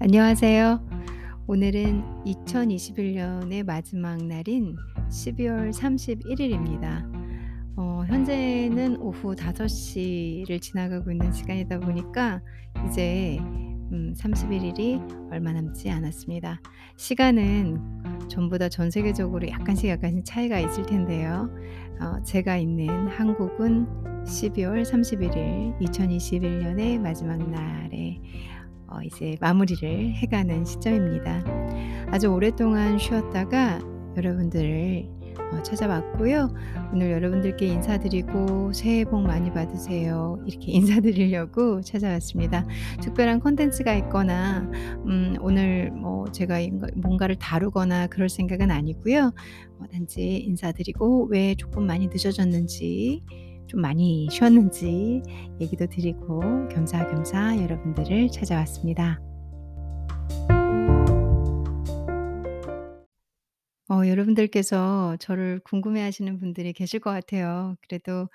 안녕하세요. 오늘은 2021 년의 마지막 날인 12월 31 일입니다. 어 현재는 오후 5 시를 지나가고 있는 시간이다 보니까 이제 음 31 일이 얼마 남지 않았습니다. 시간은 전부 다 전 세계적으로 약간씩 약간씩 차이가 있을 텐데요. 어 제가 있는 한국은 12월 31일 2021 년의 마지막 날에 어 이제 마무리를 해 가는 시점입니다. 아주 오랫동안 쉬었다가 여러분들을 어 찾아왔고요. 오늘 여러분들께 인사드리고 "새해 복 많이 받으세요." 이렇게 인사드리려고 찾아왔습니다. 특별한 콘텐츠가 있거나 음 오늘 뭐 제가 뭔가를 다루거나 그럴 생각은 아니고요. 어 단지 인사드리고 왜 조금 많이 늦어졌는지 좀 많이 쉬었는지 얘기도 드리고 겸사겸사 여러분들을 찾아왔습니다. 어 여러분들께서 저를 궁금해 하시는 분들이 계실 것 같아요. 그래도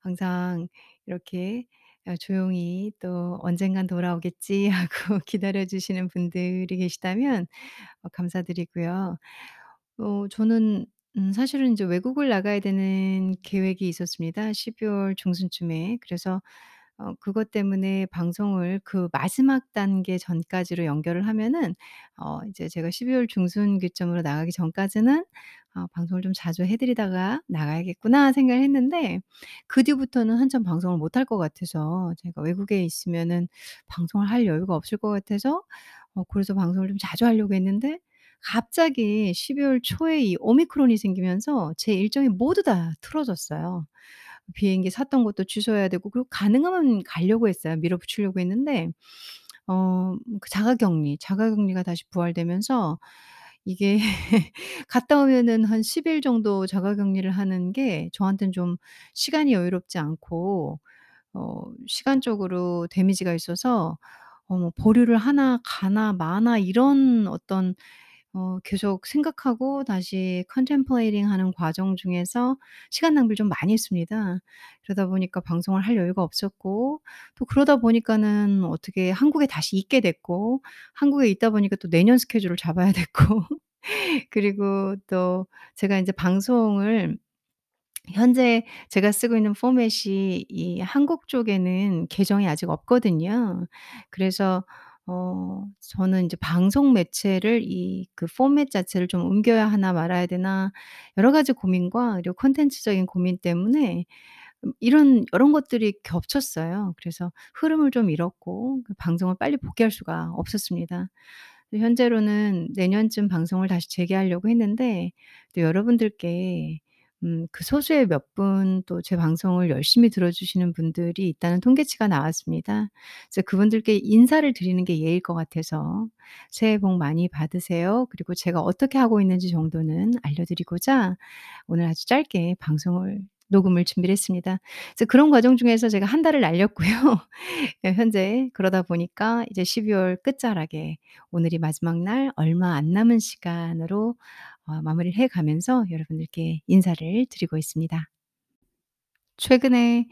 항상 이렇게 어 조용히 또 '언젠간 돌아오겠지.' 하고 기다려 주시는 분들이 계시다면 어 감사드리고요. 어 저는 음 사실은 이제 외국을 나가야 되는 계획이 있었습니다 12 월 중순쯤에. 그래서 어 그것 때문에 방송을 그 마지막 단계 전까지로 연결을 하면은 어 이제 제가 12 월 중순 기점으로 나가기 전까지는 어 '방송을 좀 자주 해 드리다가 나가야겠구나.' 생각을 했는데 그 뒤부터는 한참 방송을 못 할 것 같아서 제가 외국에 있으면은 방송을 할 여유가 없을 것 같아서 어 그래서 방송을 좀 자주 하려고 했는데 갑자기 12월 초에 이 오미크론이 생기면서 제 일정이 모두 다 틀어졌어요. 비행기 샀던 것도 취소해야 되고 그리고 가능하면 가려고 했어요. 밀어붙이려고 했는데 어 그 자가격리, 자가격리가 다시 부활되면서 이게 갔다 오면은 한 10 일 정도 자가격리를 하는 게 저한테는 좀 시간이 여유롭지 않고 어 시간적으로 데미지가 있어서 어 뭐 '보류를 하나 가나 마나.' 이런 어떤 어 계속 생각하고 다시 contemplating 하는 과정 중에서 시간 낭비를 좀 많이 했습니다. 그러다 보니까 방송을 할 여유가 없었고 또 그러다 보니까는 어떻게 한국에 다시 있게 됐고 한국에 있다 보니까 또 내년 스케줄을 잡아야 됐고 그리고 또 제가 인제 방송을 현재 제가 쓰고 있는 포맷이 이 한국 쪽에는 계정이 아직 없거든요. 그래서 어 저는 인제 방송 매체를 이 그 포맷 자체를 좀 옮겨야 하나 말아야 되나 여러 가지 고민과 그리고 콘텐츠적인 고민 때문에 음 이런 이런 것들이 겹쳤어요. 그래서 흐름을 좀 잃었고 그 방송을 빨리 복귀할 수가 없었습니다. 현재로는 내년쯤 방송을 다시 재개하려고 했는데 또 여러분들께 음 그 소수의 몇 분 또 제 방송을 열심히 들어 주시는 분들이 있다는 통계치가 나왔습니다. 그래서 그분들께 인사를 드리는 게 예의일 것 같아서 새해 복 많이 받으세요. 그리고 제가 어떻게 하고 있는지 정도는 알려 드리고자 오늘 아주 짧게 방송을 녹음을 준비를 했습니다. 그래서 그런 과정 중에서 제가 한 달을 날렸고요. 예 현재 그러다 보니까 이제 12월 끝자락에 오늘이 마지막 날 얼마 안 남은 시간으로 어 마무리를 해 가면서 여러분들께 인사를 드리고 있습니다. 최근에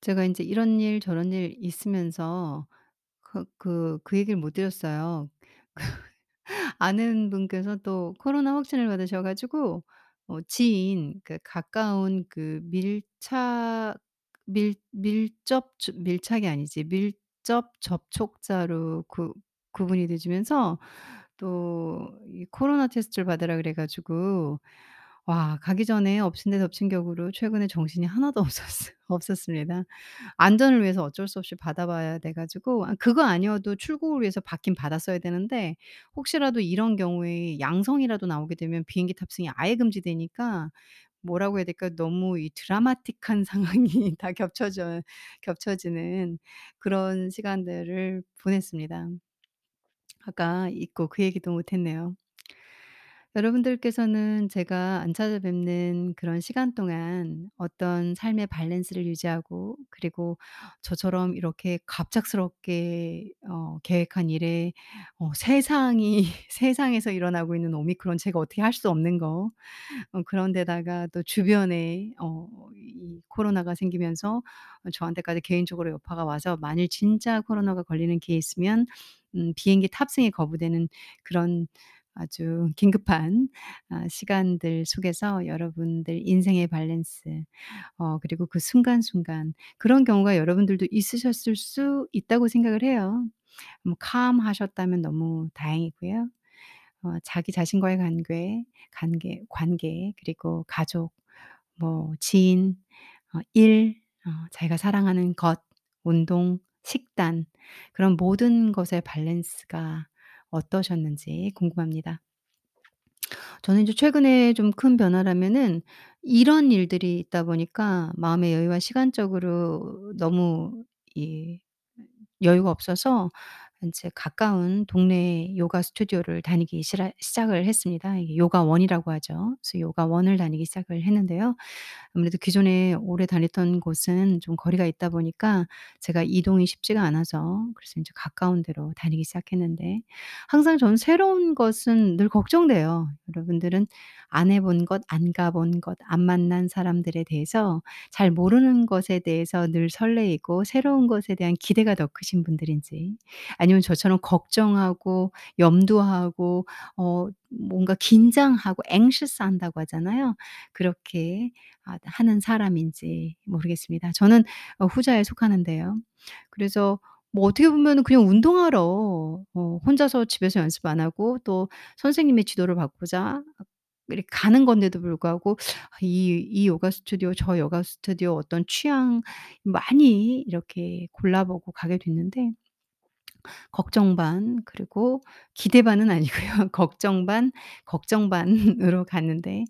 제가 인제 이런 일 저런 일 있으면서 그 그 그 얘기를 못 드렸어요. 아는 분께서 또 코로나 확진을 받으셔 가지고 어 지인 그 가까운 그 밀착 밀 밀접 주 밀착이 아니지 밀접 접촉자로 그 구분이 되시면서 또 이 코로나 테스트를 받으라 그래 가지고 와 가기 전에 엎친 데 덮친 격으로 최근에 정신이 하나도 없었어 없었습니다. 안전을 위해서 어쩔 수 없이 받아 봐야 돼 가지고 아 그거 아니어도 출국을 위해서 받긴 받았어야 되는데 혹시라도 이런 경우에 양성이라도 나오게 되면 비행기 탑승이 아예 금지되니까 뭐라고 해야 될까? 너무 이 드라마틱한 상황이 다 겹쳐져 겹쳐지는 그런 시간들을 보냈습니다. 아까 잊고 그 얘기도 못 했네요. 여러분들께서는 제가 안 찾아뵙는 그런 시간 동안 어떤 삶의 밸런스를 유지하고 그리고 저처럼 이렇게 갑작스럽게 어 계획한 일에 어 세상이 세상에서 일어나고 있는 오미크론 제가 어떻게 할 수 없는 거 어 그런 데다가 또 주변에 어 이 코로나가 생기면서 어 저한테까지 개인적으로 여파가 와서 만일 진짜 코로나가 걸리는 케이스면 음 비행기 탑승이 거부되는 그런 아주 긴급한 아 시간들 속에서 여러분들 인생의 밸런스 어 그리고 그 순간순간 그런 경우가 여러분들도 있으셨을 수 있다고 생각을 해요. 뭐 calm하셨다면 너무 다행이고요. 어 자기 자신과의 관계 관계 관계 그리고 가족 뭐 지인 어 일 어 자기가 사랑하는 것 운동 식단 그런 모든 것의 밸런스가 어떠셨는지 궁금합니다. 저는 이제 최근에 좀 큰 변화라면은 이런 일들이 있다 보니까 마음의 여유와 시간적으로 너무 이 여유가 없어서 인제 가까운 동네 요가 스튜디오를 다니기 시라 시작을 했습니다. 요가원이라고 하죠. 그래서 요가원을 다니기 시작을 했는데요. 아무래도 기존에 오래 다녔던 곳은 좀 거리가 있다 보니까 제가 이동이 쉽지가 않아서 그래서 인제 가까운 데로 다니기 시작했는데 항상 저는 새로운 것은 늘 걱정돼요. 여러분들은 안 해 본 것, 안 가 본 것, 안 만난 사람들에 대해서 잘 모르는 것에 대해서 늘 설레이고 새로운 것에 대한 기대가 더 크신 분들인지 저처럼 걱정하고 염두하고 어 뭔가 긴장하고 anxious 한다고 하잖아요. 그렇게 아 하는 사람인지 모르겠습니다. 저는 어 후자에 속하는데요. 그래서 뭐 어떻게 보면은 그냥 운동하러 어 혼자서 집에서 연습 안 하고 또 선생님의 지도를 받고자 이렇게 가는 건데도 불구하고 이 이 요가 스튜디오 저 요가 스튜디오 어떤 취향 많이 이렇게 골라보고 가게 됐는데 걱정 반 그리고 기대 반은 아니고요. 걱정 반, 걱정 반으로 갔는데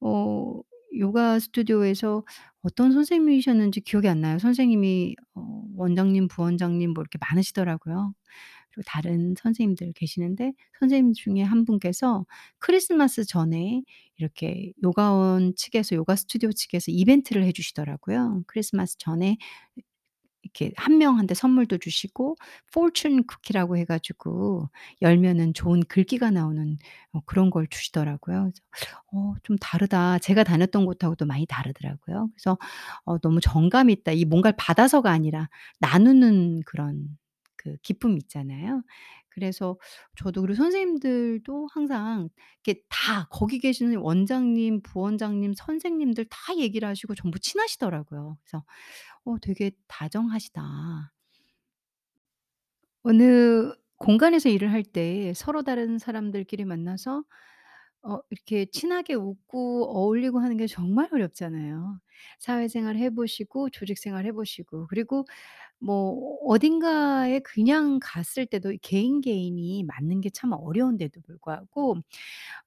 어 요가 스튜디오에서 어떤 선생님이셨는지 기억이 안 나요. 선생님이 어 원장님, 부원장님 뭐 이렇게 많으시더라고요. 그리고 다른 선생님들 계시는데 선생님 중에 한 분께서 크리스마스 전에 이렇게 요가원 측에서 요가 스튜디오 측에서 이벤트를 해 주시더라고요. 크리스마스 전에 이렇게 한 명한테 선물도 주시고 포춘 쿠키라고 해 가지고 열면은 좋은 글귀가 나오는 어 그런 걸 주시더라고요. 그래서 '어 좀 다르다.' 제가 다녔던 곳하고도 많이 다르더라고요. 그래서 어 너무 정감 있다. 이 뭔가를 받아서가 아니라 나누는 그런 그 기쁨이 있잖아요. 그래서 저도 그리고 선생님들도 항상 이렇게 다 거기 계시는 원장님, 부원장님, 선생님들 다 얘기를 하시고 전부 친하시더라고요. 그래서 어 되게 다정하시다. 어느 공간에서 일을 할 때 서로 다른 사람들끼리 만나서 어 이렇게 친하게 웃고 어울리고 하는 게 정말 어렵잖아요. 사회생활 해 보시고 조직생활 해 보시고 그리고 뭐 어딘가에 그냥 갔을 때도 개인, 개인이 맞는 게 참 어려운데도 불구하고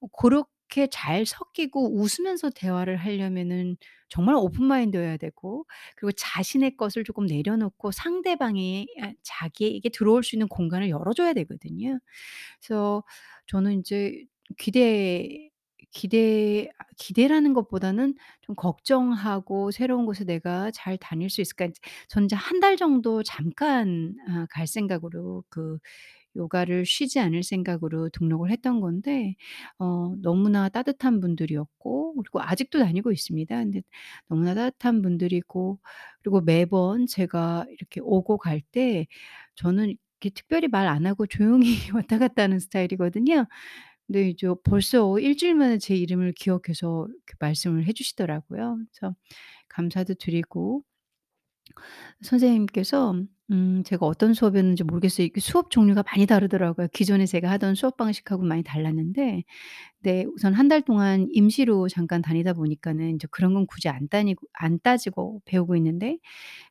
어 고렇게 잘 섞이고 웃으면서 대화를 하려면은 정말 오픈 마인드여야 되고 그리고 자신의 것을 조금 내려놓고 상대방이 아 자기에게 들어올 수 있는 공간을 열어 줘야 되거든요. 그래서 저는 인제 기대 기대 아 기대라는 것보다는 좀 걱정하고 '새로운 곳에 내가 잘 다닐 수 있을까?' 저는 이제 한달 정도 잠깐 아 갈 생각으로 그 요가를 쉬지 않을 생각으로 등록을 했던 건데 어 너무나 따뜻한 분들이었고 그리고 아직도 다니고 있습니다. 근데 너무나 따뜻한 분들이고 그리고 매번 제가 이렇게 오고 갈 때 저는 이렇게 특별히 말 안 하고 조용히 왔다 갔다 하는 스타일이거든요. 근데 이제 벌써 일 주일 만에 제 이름을 기억해서 말씀을 해 주시더라고요. 그래서 감사도 드리고 선생님께서 음 제가 어떤 수업이었는지 모르겠어요. 수업 종류가 많이 다르더라고요. 기존에 제가 하던 수업 방식하고 많이 달랐는데 네 우선 한 달 동안 임시로 잠깐 다니다 보니까는 인제 그런 건 굳이 안 따니고 안 따지고 배우고 있는데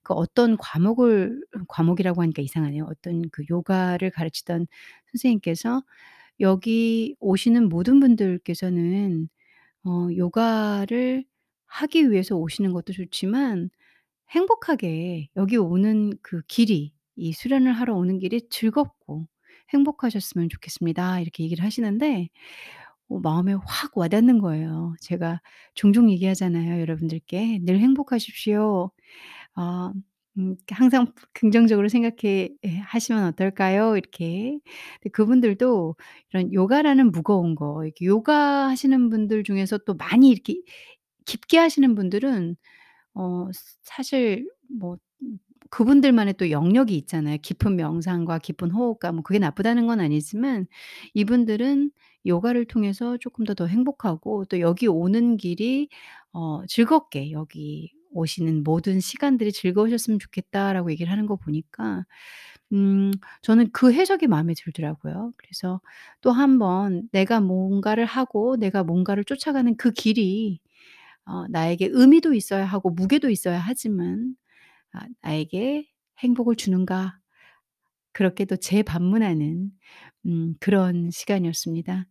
그 어떤 과목을 과목이라고 하니까 이상하네요. 어떤 그 요가를 가르치던 선생님께서 " 여기 오시는 모든 분들께서는 어 요가를 하기 위해서 오시는 것도 좋지만 행복하게 여기 오는 그 길이 이 수련을 하러 오는 길이 즐겁고 행복하셨으면 좋겠습니다." 이렇게 얘기를 하시는데 어 마음에 확 와닿는 거예요. 제가 종종 얘기하잖아요, 여러분들께. "늘 행복하십시오. 어 음 항상 긍정적으로 생각해 예 하시면 어떨까요?" 이렇게. 그분들도 이런 요가라는 무거운 거 이렇게 요가 하시는 분들 중에서 또 많이 이렇게 깊게 하시는 분들은 어 사실 뭐음 그분들만의 또 영역이 있잖아요. 깊은 명상과 깊은 호흡과 뭐 그게 나쁘다는 건 아니지만 이분들은 요가를 통해서 쪼끔 더 더 행복하고 또 여기 오는 길이 어 즐겁게 여기 오시는 모든 시간들이 즐거우셨으면 좋겠다라고 얘기를 하는 거 보니까 음 저는 그 해석이 마음에 들더라고요. 그래서 또 한번 내가 뭔가를 하고 내가 뭔가를 쫓아가는 그 길이 어 나에게 의미도 있어야 하고 무게도 있어야 하지만 아 '나에게 행복을 주는가?' 그렇게 또 재반문하는 음 그런 시간이었습니다.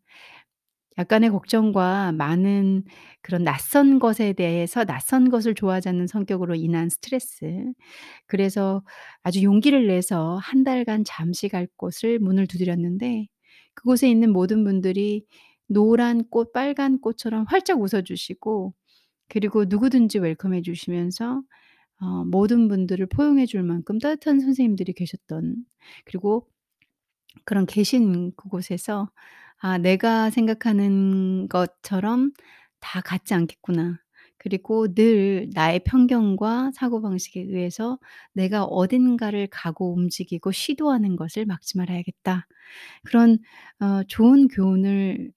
약간의 걱정과 많은 그런 낯선 것에 대해서 낯선 것을 좋아하지 않는 성격으로 인한 스트레스. 그래서 아주 용기를 내서 1 달간 잠시 갈 곳을 문을 두드렸는데 그곳에 있는 모든 분들이 노란 꽃, 빨간 꽃처럼 활짝 웃어 주시고 그리고 누구든지 웰컴해 주시면서 어 모든 분들을 포용해 줄 만큼 따뜻한 선생님들이 계셨던 그리고 그런 계신 그곳에서 ' 아 내가 생각하는 것처럼 다 같지 않겠구나. 그리고 늘 나의 편견과 사고방식에 의해서 내가 어딘가를 가고 움직이고 시도하는 것을 막지 말아야겠다.' 그런 어 좋은 교훈을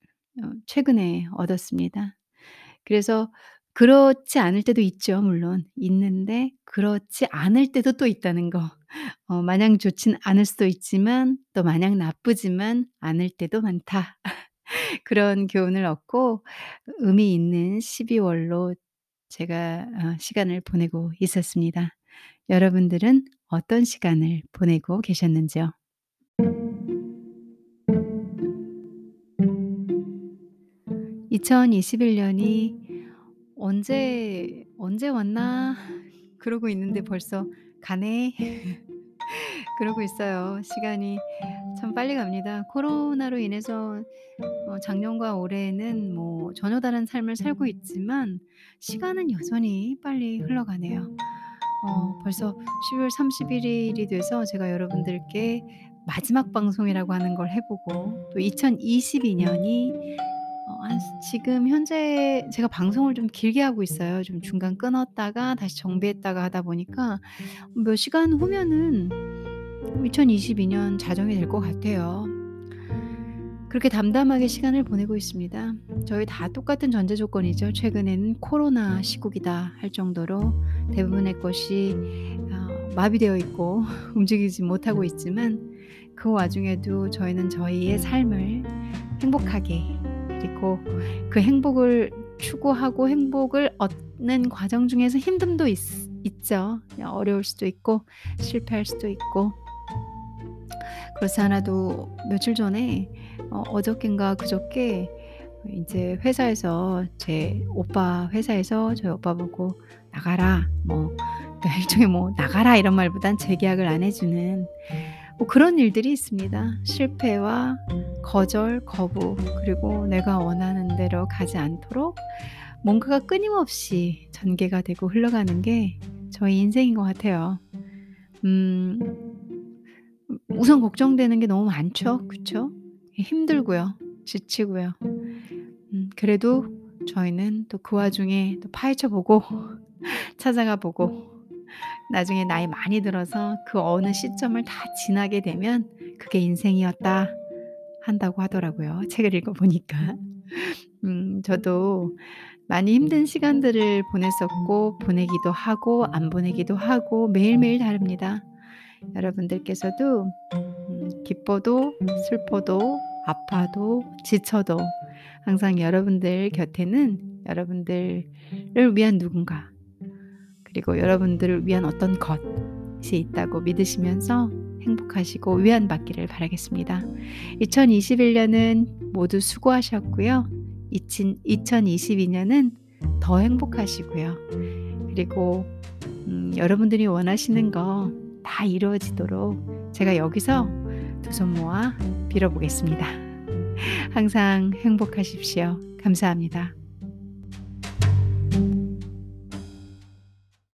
어 최근에 얻었습니다. 그래서 그렇지 않을 때도 있죠 물론. 있는데 그렇지 않을 때도 또 있다는 거. 어 마냥 좋진 않을 수도 있지만 또 마냥 나쁘지만 않을 때도 많다. 그런 교훈을 얻고 의미 있는 12 월로 제가 어 시간을 보내고 있었습니다. 여러분들은 어떤 시간을 보내고 계셨는지요? 2021 년이 ' 언제 언제 왔나?' 그러고 있는데 벌써 가네. 그러고 있어요. 시간이 참 빨리 갑니다. 코로나로 인해서 어 작년과 올해는 뭐 전혀 다른 삶을 살고 있지만 시간은 여전히 빨리 흘러가네요. 어 벌써 12월 31 일이 돼서 제가 여러분들께 마지막 방송이라고 하는 걸 해 보고 또 2022 년이 어 한 지금 현재 제가 방송을 좀 길게 하고 있어요. 좀 중간 끊었다가 다시 정비했다가 하다 보니까 몇 시간 후면은 2022년 자정이 될 것 같아요. 그렇게 담담하게 시간을 보내고 있습니다. 저희 다 똑같은 전제 조건이죠. 최근에는 '코로나 시국이다.' 할 정도로 대부분의 것이 어 마비되어 있고 움직이지 못하고 있지만 그 와중에도 저희는 저희의 삶을 행복하게 그리고 그 행복을 추구하고 행복을 얻는 과정 중에서 힘듦도 있 있죠. 어려울 수도 있고 실패할 수도 있고. 그렇지 않아도 며칠 전에 어 어저껜가 그저께 인제 회사에서 제 오빠 회사에서 저희 오빠 보고 "나가라." 뭐 일종의 뭐 "나가라." 이런 말보단 재계약을 안 해 주는 뭐 그런 일들이 있습니다. 실패와 거절, 거부 그리고 내가 원하는 대로 가지 않도록 뭔가가 끊임없이 전개가 되고 흘러가는 게 저희 인생인 것 같아요. 음 우선 걱정되는 게 너무 많죠. 그쵸? 힘들고요. 지치고요. 음 그래도 저희는 또 그 와중에 또 파헤쳐 보고 찾아가 보고 나중에 나이 많이 들어서 그 어느 시점을 다 지나게 되면 "그게 인생이었다." 한다고 하더라고요 책을 읽어 보니까. 음 저도 많이 힘든 시간들을 보냈었고 보내기도 하고 안 보내기도 하고 매일매일 다릅니다. 여러분들께서도 음 기뻐도 슬퍼도 아파도 지쳐도 항상 여러분들 곁에는 여러분들을 위한 누군가 그리고 여러분들을 위한 어떤 것이 있다고 믿으시면서 행복하시고 위안받기를 바라겠습니다. 2021 년은 모두 수고하셨고요. 이친 2022 년은 더 행복하시고요. 그리고 음 여러분들이 원하시는 거 다 이루어지도록 제가 여기서 두 손 모아 빌어 보겠습니다. 항상 행복하십시오. 감사합니다.